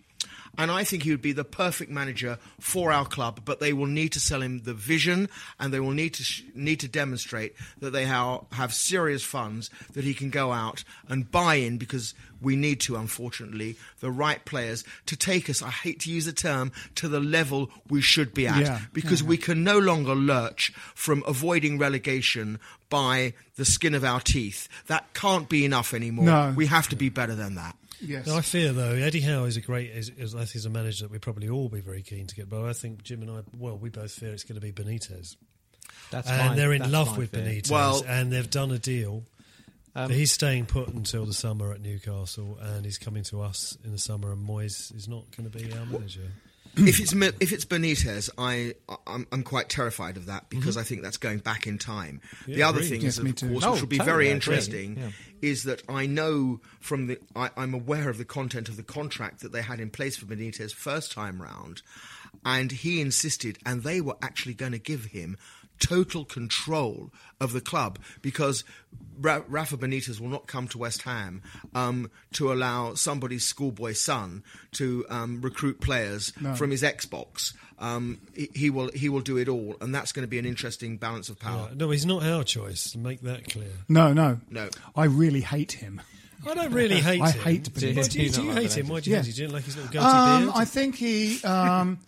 And I think he would be the perfect manager for our club, but they will need to sell him the vision, and they will need to sh- need to demonstrate that they ha- have serious funds that he can go out and buy in because we need to, unfortunately, the right players to take us. I hate to use the term to the level we should be at Yeah, because yeah. we can no longer lurch from avoiding relegation by the skin of our teeth. That can't be enough anymore. No. We have to be better than that. Yes. No, I fear though Eddie Howe is a great. Is, is, I is a manager that we probably all be very keen to get. But I think Jim and I, well, we both fear it's going to be Benitez, That's and my- they're in that's love with fear. Benitez. Well- and they've done a deal. Um, he's staying put until the summer at Newcastle, and he's coming to us in the summer. And Moyes is not going to be our manager. If it's if it's Benitez, I I'm, I'm quite terrified of that because I think that's going back in time. the other thing Yes, is, of course, Oh, which will be very interesting, Yeah. is that I know from the I, I'm aware of the content of the contract that they had in place for Benitez first time round, and he insisted, and they were actually going to give him total control of the club because Ra- Rafa Benitez will not come to West Ham um, to allow somebody's schoolboy son to um, recruit players from his Xbox. Um, he, he will he will do it all, and that's going to be an interesting balance of power. Uh, no, he's not our choice. Make that clear. No, no, No. I really hate him. I don't really hate I him. hate Do you- Benitez. Why do you, Do do you you hate him? Why do you Yeah. hate him? Do you like his little goatee Um, beard? I think he. Um,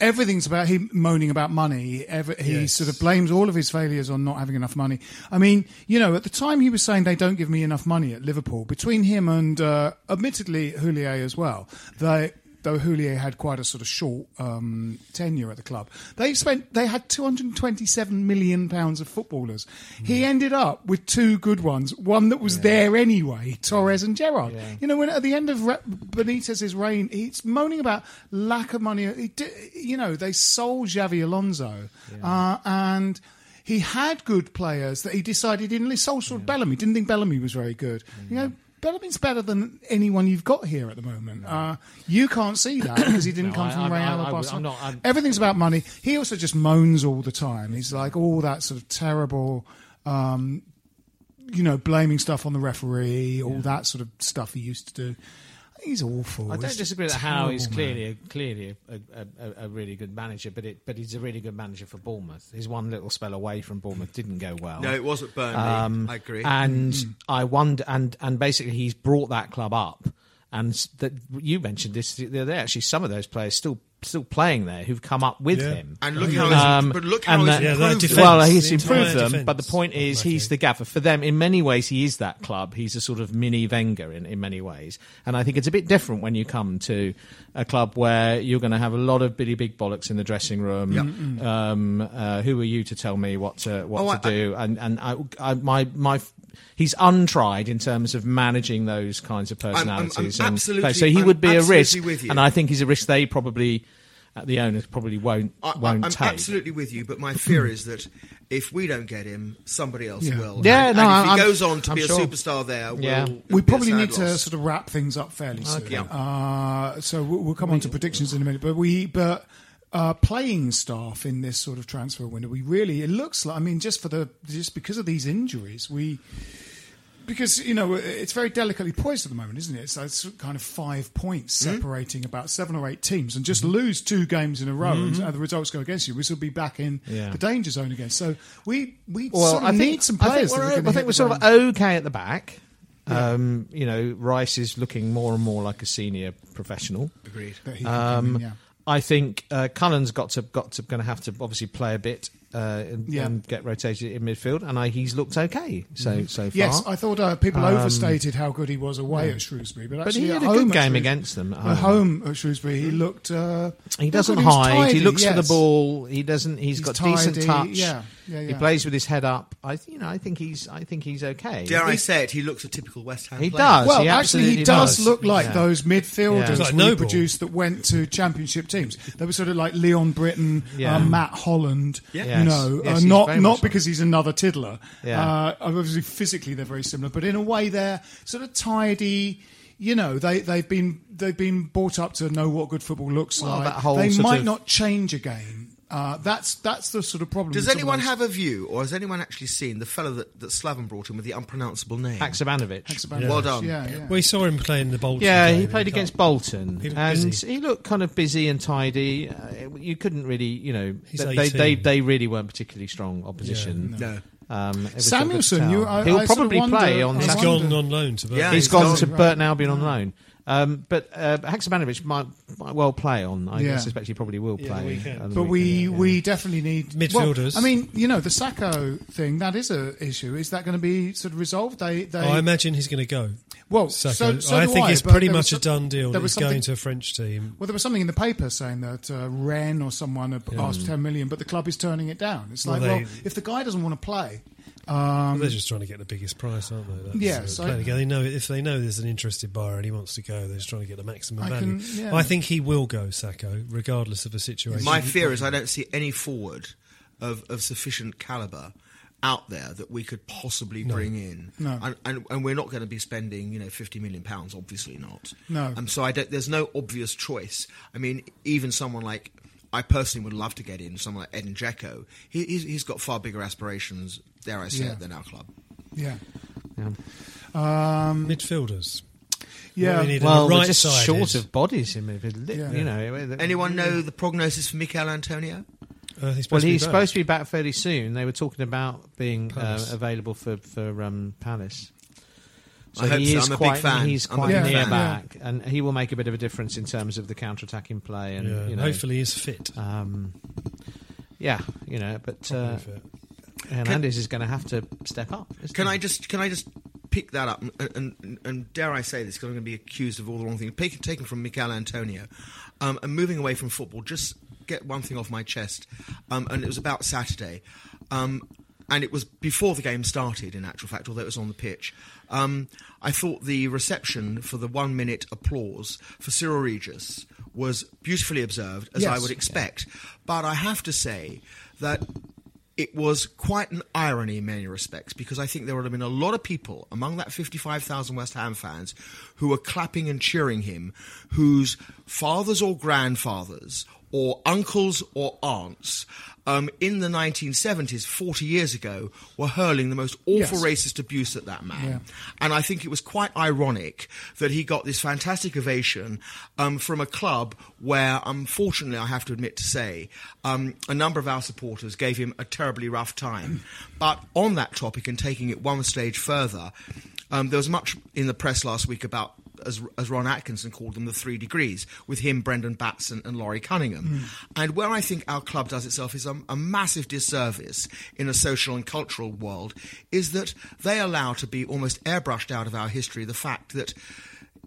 everything's about him moaning about money. Ever, he Yes. sort of blames all of his failures on not having enough money. I mean, you know, at the time he was saying they don't give me enough money at Liverpool. Between him and, uh, admittedly, Houllier as well, they. Though Houllier had quite a sort of short um, tenure at the club, they spent they had 227 million pounds of footballers. He ended up with two good ones, one that was there anyway, Torres and Gerrard. You know, when at the end of Re- Benitez's reign, he's moaning about lack of money. He di- you know, they sold Xabi Alonso, uh, and he had good players that he decided he didn't. He sold sort of Bellamy. Didn't think Bellamy was very good. You know. Bellamy's better than anyone you've got here at the moment. Uh, you can't see that because he didn't No, come I- from I- Real I- or I Barcelona. I'm not- I'm- Everything's about money. He also just moans all the time. He's like all that sort of terrible, um, you know, blaming stuff on the referee, all that sort of stuff he used to do. He's awful. I don't He's disagree that Howe is terrible, clearly a, clearly a, a, a, a really good manager, but it, but he's a really good manager for Bournemouth. His one little spell away from Bournemouth didn't go well. No, it wasn't Burnley. Um, I agree. And Mm-hmm. I wonder, and and basically he's brought that club up. And that you mentioned this the other. Actually, some of those players still still playing there who've come up with Yeah. him. And look how Um, but look how and he's that- Yeah, improved defence- them. well, he's the improved them, defence but the point of is, he's Mackie. the gaffer. For them, in many ways, he is that club. He's a sort of mini Wenger in, in many ways. And I think it's a bit different when you come to a club where you're going to have a lot of Billy Big Bollocks in the dressing room. Yeah. Um, uh, who are you to tell me what to, what Oh, to I- do? and and I, I, my my. He's untried in terms of managing those kinds of I'm- I'm personalities. and absolutely- so he I'm would be a risk, with you. and I think he's a risk they probably, the owners probably won't I, won't I'm take. absolutely with you, but my fear is that if we don't get him, somebody else Yeah. will. Yeah, and, no, and if he I'm- goes on to I'm be sure. a superstar there, Yeah. we'll, We it'll be a probably sad need to sort of wrap things up fairly soon. Yeah. Uh, so we'll, we'll come on to predictions in a minute. But we, but uh, playing staff in this sort of transfer window, we really it looks like. I mean, just for the just because of these injuries, we. Because you know it's very delicately poised at the moment, isn't it? It's, it's kind of five points Hmm? separating about seven or eight teams, and just lose two games in a row, and the results go against you. We will be back in Yeah. the danger zone again. So we we well, sort of I think, need some I players. think we're, I think we're the sort of okay at the back. Um, you know, Rice is looking more and more like a senior professional. Agreed. that he can come in, Um, yeah. I think uh, Cullen's got to got to going to have to obviously play a bit uh, and, Yeah. and get rotated in midfield, and I, he's looked okay so so far. Yes, I thought uh, people Um, overstated how good he was away at Shrewsbury, but but he had a home good game against them at At home. home at Shrewsbury, he looked. Uh, He doesn't hide. tidy, he looks for the ball. He doesn't. He's got decent touch. yeah, yeah, He plays with his head up. I, th- you know, I think he's. I think he's okay. Dare I He- say it? He looks a typical West Ham. He player. does. Well, he actually, he does, does. look like Yeah. those midfielders Yeah. Like we produced that went to championship teams. They were sort of like Leon Britton, Yeah. uh, Matt Holland. Yeah. Yes. know, Yes, uh, not not because he's another tiddler. Yeah. Uh, obviously, physically they're very similar, but in a way they're sort of tidy. You know, they they've been they've been brought up to know what good football looks Well, like. that whole they might of- not change a game. Uh, that's that's the sort of problem. Does with some of anyone those- have a view, or has anyone actually seen the fellow that, that Slaven brought in with the unpronounceable name? Haksabanovic. Haksabanovic? Well done. Yeah, yeah. We saw him playing the Bolton. Yeah, he played against cup. Bolton, He and busy. he looked kind of busy and tidy. Uh, you couldn't really, you know, they, they they they really weren't particularly strong opposition. No. Um, it was sort of good to Samuelsen, you- I- he'll I sort of probably wonder- play on I He's Saturday. gone on loan to Burton. Yeah, He's he's gone gone, to right. Burton Albion on loan. Um, but uh, Haksabanovic might, might well play on. I Yeah. suspect he probably will Yeah, play. the weekend. on the But we, weekend, yeah. we definitely need Midfielders. Well, I mean, you know, the Sakho thing that is a issue. Is that going to be sort of resolved? They, they Oh, I imagine he's going to go. well, Sakho. so, so I do think it's pretty there was much a done deal. There that was He's going to a French team. well, there was something in the paper saying that uh, Rennes or someone had asked ten million, but the club is turning it down. It's like, Well, well, if the guy doesn't want to play, Well, they're just trying to get the biggest price, aren't they? That's, Um, Yeah, so- playing. They know if they know there's an interested buyer and he wants to go, they're just trying to get the maximum I value. can- yeah. I think he will go, Sakho, regardless of the situation. My fear is I don't see any forward of, of sufficient calibre out there that we could possibly bring in. No. And, and, and we're not going to be spending, you know, 50 million pounds, obviously not. No. Um, so I don't, there's no obvious choice. I mean, even someone like I personally would love to get in someone like Edin Dzeko. He, he's, he's got far bigger aspirations, dare I say Yeah. it, than our club. Yeah. Midfielders. Yeah. What we need Well, on the we're just side short is- of bodies in midfield. Yeah. You know, Anyone know the prognosis for Michail Antonio? Uh, he's Well, supposed he's to be back. supposed to be back fairly soon. They were talking about being uh, available for for um, Palace. So I hope he so. is I'm a big quite, fan. He's I'm a quite big near fan. back, and he will make a bit of a difference in terms of the counter-attacking play. And Yeah, you know, hopefully he's fit. um, yeah, you know, but uh, Properly fit. Hernandez is going to have to step up. Can he? I just can I just pick that up and, and, and dare I say this because I'm going to be accused of all the wrong things Pick, taken from Michail Antonio um, and moving away from football. Just get one thing off my chest, um, and it was about Saturday, um, and it was before the game started. In actual fact, although it was on the pitch, um, I thought the reception for the one minute applause for Cyril Regis was beautifully observed, as I would expect. But I have to say that it was quite an irony in many respects because I think there would have been a lot of people among that 55,000 West Ham fans who were clapping and cheering him, whose fathers or grandfathers or uncles or aunts um, in the 1970s, 40 years ago, were hurling the most awful Yes. racist abuse at that man. Yeah. And I think it was quite ironic that he got this fantastic ovation um, from a club where, unfortunately, I have to admit to say, um, a number of our supporters gave him a terribly rough time. But on that topic and taking it one stage further, um, there was much in the press last week about. As, as Ron Atkinson called them, the three degrees, with him, Brendan Batson, and Laurie Cunningham. Hmm. And where I think our club does itself is a, a massive disservice in a social and cultural world is that they allow to be almost airbrushed out of our history the fact that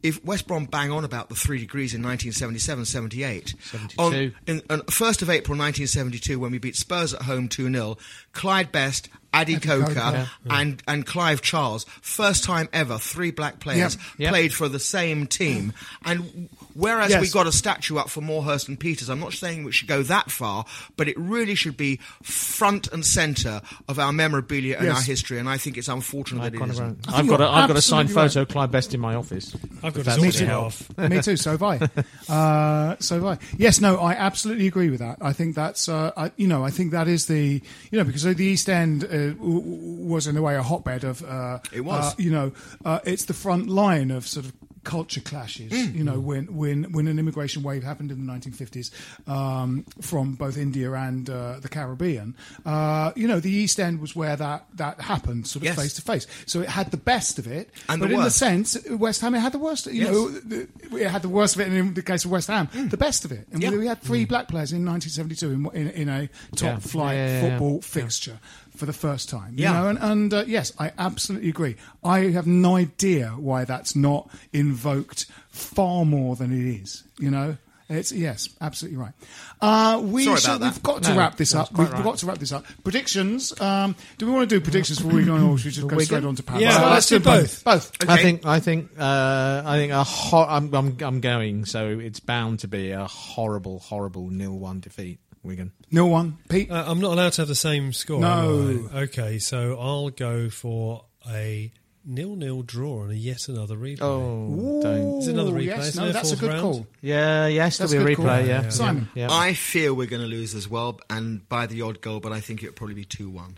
if West Brom bang on about the three degrees in 1977 78, 72. on in, on 1st of April 1972, when we beat Spurs at home 2 0, Clyde Best, Ade Coker, Coker. and, and Clive Charles, first time ever, three black players Yep. Yep. played for the same team. And whereas Yes. we got a statue up for Moore Hurst and Peters, I'm not saying we should go that far, but it really should be front and centre of our memorabilia and Yes. our history. And I think it's unfortunate that it Iconograph. isn't. I I've got a, you're I've got a signed absolutely photo of Clyde Best in my office. I've got If that's his any autograph. help. Me too. So have I. Uh, so have I. Yes. No. I absolutely agree with that. I think that's. Uh, I, you know. I think that is the. You know, because the East End uh, w- was in a way a hotbed of. Uh, It was. uh, you know, uh, it's the front line of sort of culture clashes. Mm. You know, when when when an immigration wave happened in the 1950s um, from both India and uh, the Caribbean. Uh, you know, the East End was where that that happened, sort of Yes. face to face. So it had the best of it, And but the in the sense, West Ham it had the worst. You Yes. know, it had the worst of it, and in the case of West Ham, the best of it. And Yeah. we, we had three black players in 1972 in, in, in a top Yeah. flight yeah. football fixture for the first time. You Yeah. know, and, and uh, yes, I absolutely agree. I have no idea why that's not invoked far more than it is. You know. It's yes, absolutely right. Uh, we Sorry shall- about that. we've got to No, wrap this up. We've right. got to wrap this up. Predictions. Um, do we want to do predictions before we go on, or should we just go Wigan? straight on to Palace? Yeah, Uh, let's do both. Both. Okay. I think I think uh, I think a ho- I'm, I'm I'm going. So it's bound to be a horrible, horrible nil one defeat. Wigan. Nil one. Pete. Uh, I'm not allowed to have the same score. No. Okay, so I'll go for a nil-nil draw and a yet another replay. Oh, don't. Is it another replay? Yes, no, that's a good round? call. Yeah, yes, That's there'll be a a replay. call. Yeah, Yeah, Simon. Yeah. I fear we're going to lose as well, and by the odd goal, but I think it'll probably be 2 1.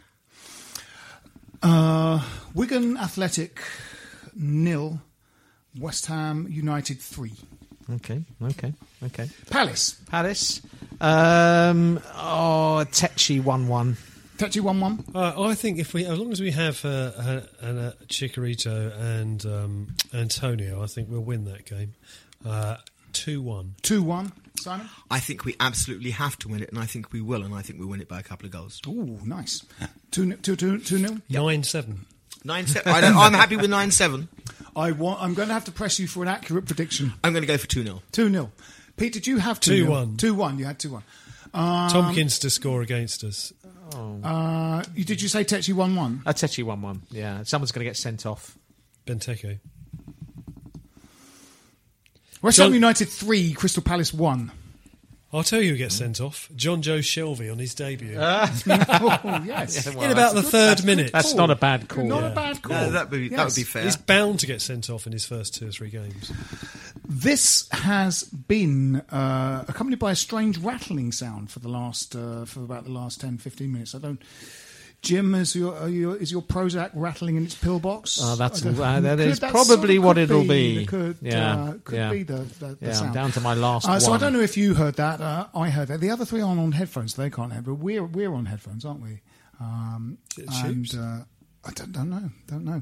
Uh, Wigan Athletic nil. West Ham United three. Okay, okay, okay. Palace. Palace. Um, oh, Techi one one. Techi one one. Uh, I think if we, as long as we have uh, uh, uh, Chicharito and um, Antonio, I think we'll win that game. Uh, Two-one. Two one. Simon. I think we absolutely have to win it, and I think we will, and I think we win it by a couple of goals. Ooh, nice. Two ni- two two two nil. Nine-seven. 9 7. I don't, I'm happy with 9 7. I want. I'm going to have to press you for an accurate prediction. I'm going to go for 2 0. Two 0 Pete, did you have two 2-1. Two one. You had two one. Tomkins to score against us. Uh, you, did you say Techi one one? Uh, Techi one one. Yeah, someone's going to get sent off. Benteke. West John- Ham United three. Crystal Palace one. I'll tell you who gets sent off. Jonjo Shelvey on his debut. oh, yes. in about the third minute. That's not a bad call. Not yeah. a bad call. No, that would be, that would be fair. He's bound to get sent off in his first two or three games. This has been uh, accompanied by a strange rattling sound for the last uh, for about the last 10, 15 minutes. I don't. Jim, is your, are your is your Prozac rattling in its pillbox? Oh, that's- uh, that could- is that probably what could it'll be. That Could, Yeah, uh, could yeah. be the, the, the Yeah, I'm sound. down to my last Uh, so I don't know if you heard that. Uh, I heard that. The other three aren't on headphones. So They can't hear, But we're we're on headphones, aren't we? Um, and uh, I don't, don't know. Don't know.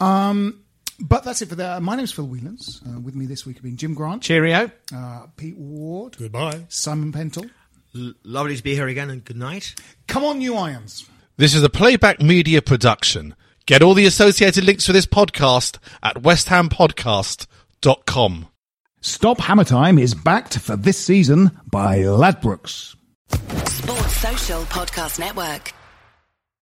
Um, but that's it for that. My name's Phil Whelans. Uh, with me this week have been Jim Grant, Cheerio. uh, Pete Ward, Goodbye. Simon Pentle. L- lovely to be here again, and good night. Come on, you irons. This is a playback media production. Get all the associated links for this podcast at westhampodcast.com. Stop Hammer Time is backed for this season by Ladbrokes. Sports Social Podcast Network.